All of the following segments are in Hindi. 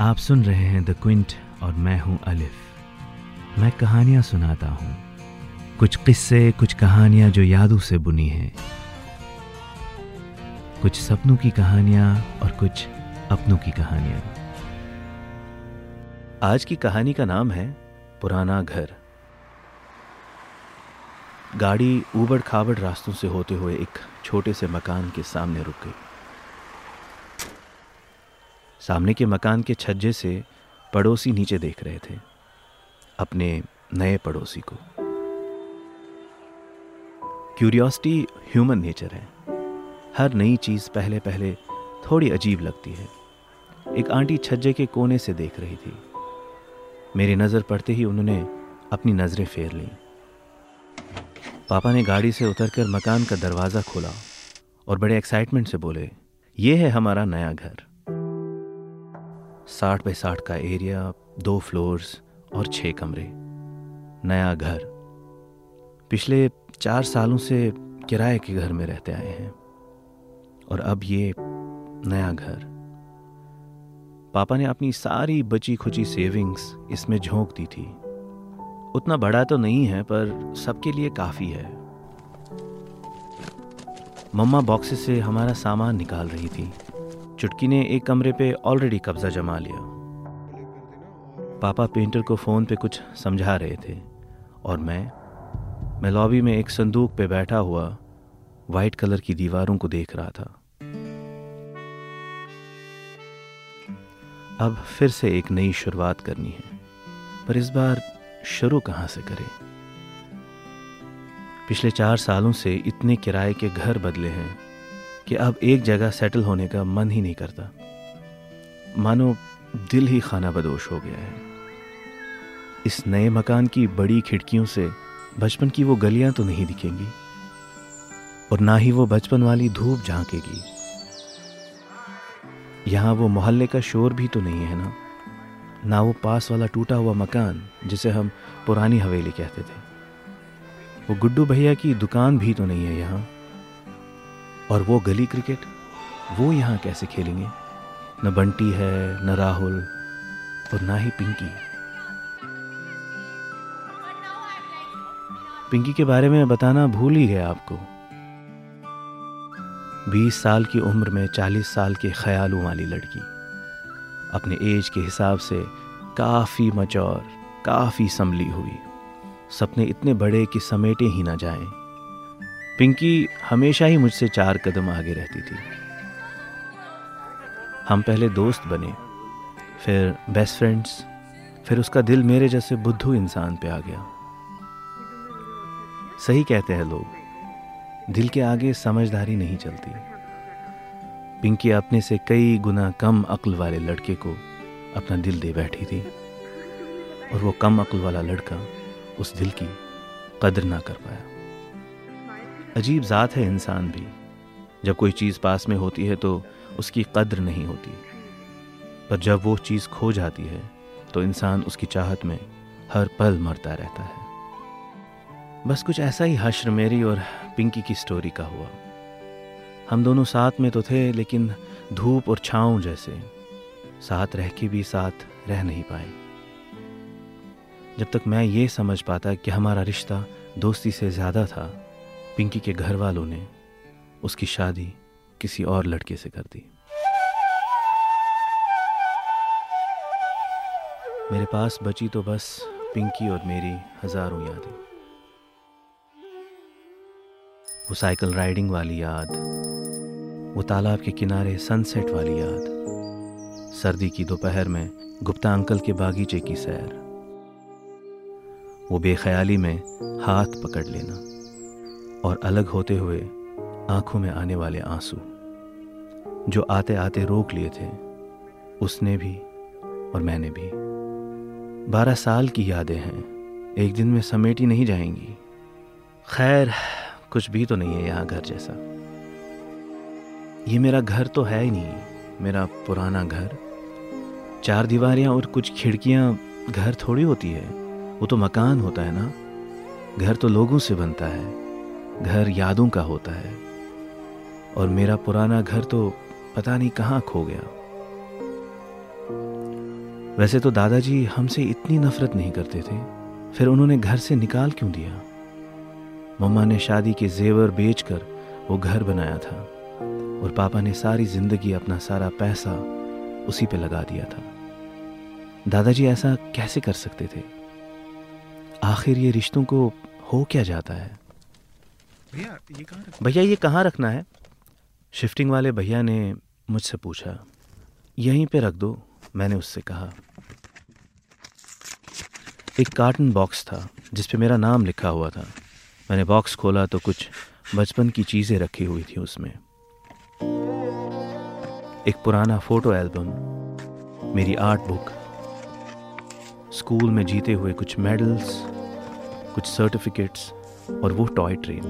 आप सुन रहे हैं द क्विंट और मैं हूँ अलिफ मैं कहानियाँ सुनाता हूँ। कुछ किस्से, कुछ कहानियाँ जो यादों से बुनी हैं। कुछ सपनों की कहानियाँ और कुछ अपनों की कहानियाँ। आज की कहानी का नाम है पुराना घर। गाड़ी ऊबड़ खाबड़ रास्तों से होते हुए एक छोटे से मकान के सामने रुक गई। सामने के मकान के छज्जे से पड़ोसी नीचे देख रहे थे, अपने नए पड़ोसी को। क्यूरियोसिटी ह्यूमन नेचर है। हर नई चीज़ पहले पहले थोड़ी अजीब लगती है। एक आंटी छज्जे के कोने से देख रही थी। मेरी नज़र पड़ते ही उन्होंने अपनी नज़रें फेर लीं। पापा ने गाड़ी से उतरकर मकान का दरवाज़ा खोला और बड़े एक्साइटमेंट से बोले, ये है हमारा नया घर। साठ बाई साठ का एरिया, दो फ्लोर्स और छः कमरे। नया घर। पिछले चार सालों से किराए के घर में रहते आए हैं। और अब ये नया घर। पापा ने अपनी सारी बची खुची सेविंग्स इसमें झोंक दी थी। उतना बड़ा तो नहीं है, पर सबके लिए काफ़ी है। मम्मा बॉक्सेस से हमारा सामान निकाल रही थी। चुटकी ने एक कमरे पे ऑलरेडी कब्जा जमा लिया। पापा पेंटर को फ़ोन पे कुछ समझा रहे थे और मैं मैं लॉबी में एक संदूक पे बैठा हुआ वाइट कलर की दीवारों को देख रहा था। अब फिर से एक नई शुरुआत करनी है, पर इस बार शुरू कहाँ से करें? पिछले चार सालों से इतने किराए के घर बदले हैं कि अब एक जगह सेटल होने का मन ही नहीं करता। मानो दिल ही खाना बदोश हो गया है। इस नए मकान की बड़ी खिड़कियों से बचपन की वो गलियाँ तो नहीं दिखेंगी, और ना ही वो बचपन वाली धूप झांकेगी। यहाँ वो मोहल्ले का शोर भी तो नहीं है ना? ना वो पास वाला टूटा हुआ मकान, जिसे हम पुरानी हवेली कहते थे। वो गुड्डू भैया की दुकान भी तो नहीं है यहाँ। और वो गली क्रिकेट, वो यहाँ कैसे खेलेंगे? न बंटी है, न राहुल, और ना ही पिंकी। पिंकी के बारे में बताना भूल ही गया आपको। बीस साल की उम्र में चालीस साल के ख्यालों वाली लड़की। अपने एज के हिसाब से काफ़ी मचौर काफ़ी संभली हुई। सपने इतने बड़े कि समेटे ही ना जाएँ। पिंकी हमेशा ही मुझसे चार कदम आगे रहती थी। हम पहले दोस्त बने, फिर बेस्ट फ्रेंड्स फिर उसका दिल मेरे जैसे बुद्धू इंसान पे आ गया। सही कहते हैं लोग, दिल के आगे समझदारी नहीं चलती। पिंकी अपने से कई गुना कम अक्ल वाले लड़के को अपना दिल दे बैठी थी, और वो कम अक्ल वाला लड़का उस दिल की कदर ना कर पाया। अजीब ज़ात है इंसान भी। जब कोई चीज़ पास में होती है तो उसकी कद्र नहीं होती। पर जब वो चीज़ खो जाती है तो इंसान उसकी चाहत में हर पल मरता रहता है। बस कुछ ऐसा ही हश्र मेरी और पिंकी की स्टोरी का हुआ। हम दोनों साथ में तो थे, लेकिन धूप और छाँव जैसे साथ रह के भी साथ रह नहीं पाए। जब तक मैं ये समझ पाता कि हमारा रिश्ता दोस्ती से ज़्यादा था पिंकी के घर वालों ने उसकी शादी किसी और लड़के से कर दी। मेरे पास बची तो बस पिंकी और मेरी हज़ारों यादें। वो साइकिल राइडिंग वाली याद, वो तालाब के किनारे सनसेट वाली याद, सर्दी की दोपहर में गुप्ता अंकल के बागीचे की सैर, वो बेख्याली में हाथ पकड़ लेना। और अलग होते हुए आँखों में आने वाले आँसू, जो आते आते रोक लिए थे, उसने भी और मैंने भी। बारह साल की यादें हैं, एक दिन में समेटी नहीं जाएँगी। खैर, कुछ भी तो नहीं है यहाँ घर जैसा। ये मेरा घर तो है ही नहीं, मेरा पुराना घर। चार दीवारियाँ और कुछ खिड़कियाँ, घर थोड़ी होती है, वो तो मकान होता है ना। घर तो लोगों से बनता है। घर यादों का होता है। और मेरा पुराना घर तो पता नहीं कहाँ खो गया। वैसे तो दादाजी हमसे इतनी नफरत नहीं करते थे। फिर उन्होंने घर से निकाल क्यों दिया? मम्मा ने शादी के जेवर बेचकर वो घर बनाया था। और पापा ने सारी ज़िंदगी अपना सारा पैसा उसी पे लगा दिया था। दादाजी ऐसा कैसे कर सकते थे? आखिर ये रिश्तों को हो क्या जाता है? भैया, ये कहाँ भैया, ये कहाँ रखना है? शिफ्टिंग वाले भैया ने मुझसे पूछा, यहीं पे रख दो। मैंने उससे कहा, एक कार्टन बॉक्स था जिस पे मेरा नाम लिखा हुआ था। मैंने बॉक्स खोला तो कुछ बचपन की चीज़ें रखी हुई थी उसमें। एक पुराना फ़ोटो एल्बम, मेरी आर्ट बुक, स्कूल में जीते हुए कुछ मेडल्स, कुछ सर्टिफिकेट्स और वो टॉय ट्रेन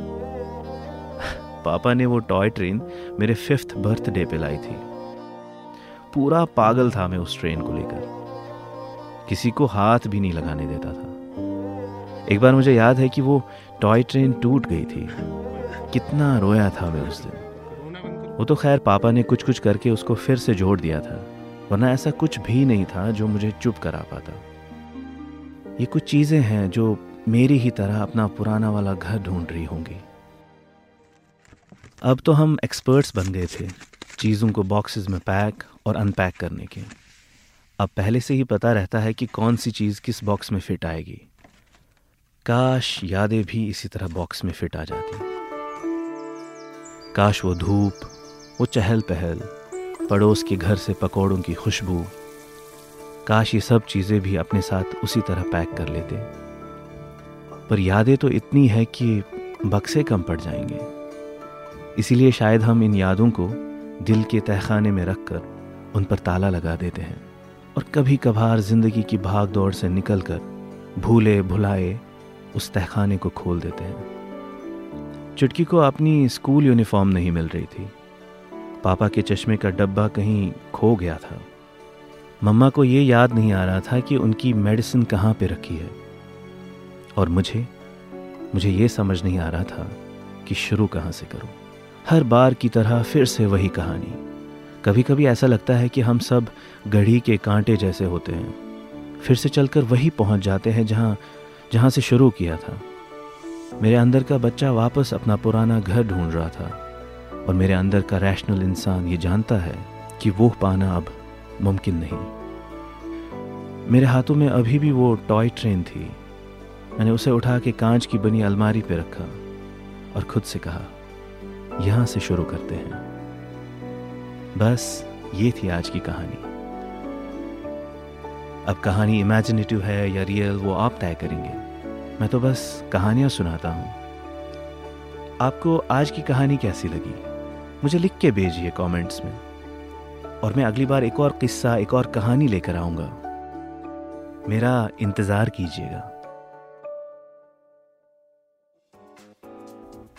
पापा ने वो टॉय ट्रेन मेरे फिफ्थ बर्थडे पे लाई थी। पूरा पागल था मैं उस ट्रेन को लेकर। किसी को हाथ भी नहीं लगाने देता था। एक बार मुझे याद है कि वो टॉय ट्रेन टूट गई थी। कितना रोया था मैं उस दिन। वो तो खैर पापा ने कुछ कुछ करके उसको फिर से जोड़ दिया था। वरना ऐसा कुछ भी नहीं था जो मुझे चुप करा पाता। ये कुछ चीज़ें हैं जो मेरी ही तरह अपना पुराना वाला घर ढूंढ रही होंगी। अब तो हम एक्सपर्ट्स बन गए थे, चीज़ों को बॉक्सेस में पैक और अनपैक करने के। अब पहले से ही पता रहता है कि कौन सी चीज़ किस बॉक्स में फिट आएगी। काश यादें भी इसी तरह बॉक्स में फिट आ जाती। काश वो धूप, वो चहल पहल पड़ोस के घर से पकौड़ों की खुशबू, काश ये सब चीज़ें भी अपने साथ उसी तरह पैक कर लेते। पर यादें तो इतनी है कि बक्से कम पड़ जाएँगे। इसीलिए शायद हम इन यादों को दिल के तहखाने में रखकर उन पर ताला लगा देते हैं और कभी कभार ज़िंदगी की भाग दौड़ से निकल कर भूले भुलाए उस तहखाने को खोल देते हैं। चुटकी को अपनी स्कूल यूनिफॉर्म नहीं मिल रही थी। पापा के चश्मे का डब्बा कहीं खो गया था। मम्मा को ये याद नहीं आ रहा था कि उनकी मेडिसिन कहाँ पे रखी है। और मुझे मुझे ये समझ नहीं आ रहा था कि शुरू कहाँ से करूँ। हर बार की तरह फिर से वही कहानी। कभी कभी ऐसा लगता है कि हम सब घड़ी के कांटे जैसे होते हैं। फिर से चलकर वही पहुँच जाते हैं जहाँ जहाँ से शुरू किया था। मेरे अंदर का बच्चा वापस अपना पुराना घर ढूंढ रहा था और मेरे अंदर का रैशनल इंसान ये जानता है कि वो पाना अब मुमकिन नहीं। मेरे हाथों में अभी भी वो टॉय ट्रेन थी। मैंने उसे उठा के कांच की बनी अलमारी पे रखा और खुद से कहा, यहाँ से शुरू करते हैं। बस ये थी आज की कहानी। अब कहानी इमेजिनेटिव है या रियल वो आप तय करेंगे। मैं तो बस कहानियाँ सुनाता हूँ। आपको आज की कहानी कैसी लगी? मुझे लिख के भेजिए कमेंट्स में। और मैं अगली बार एक और किस्सा, एक और कहानी लेकर आऊँगा। मेरा इंतज़ार कीजिएगा।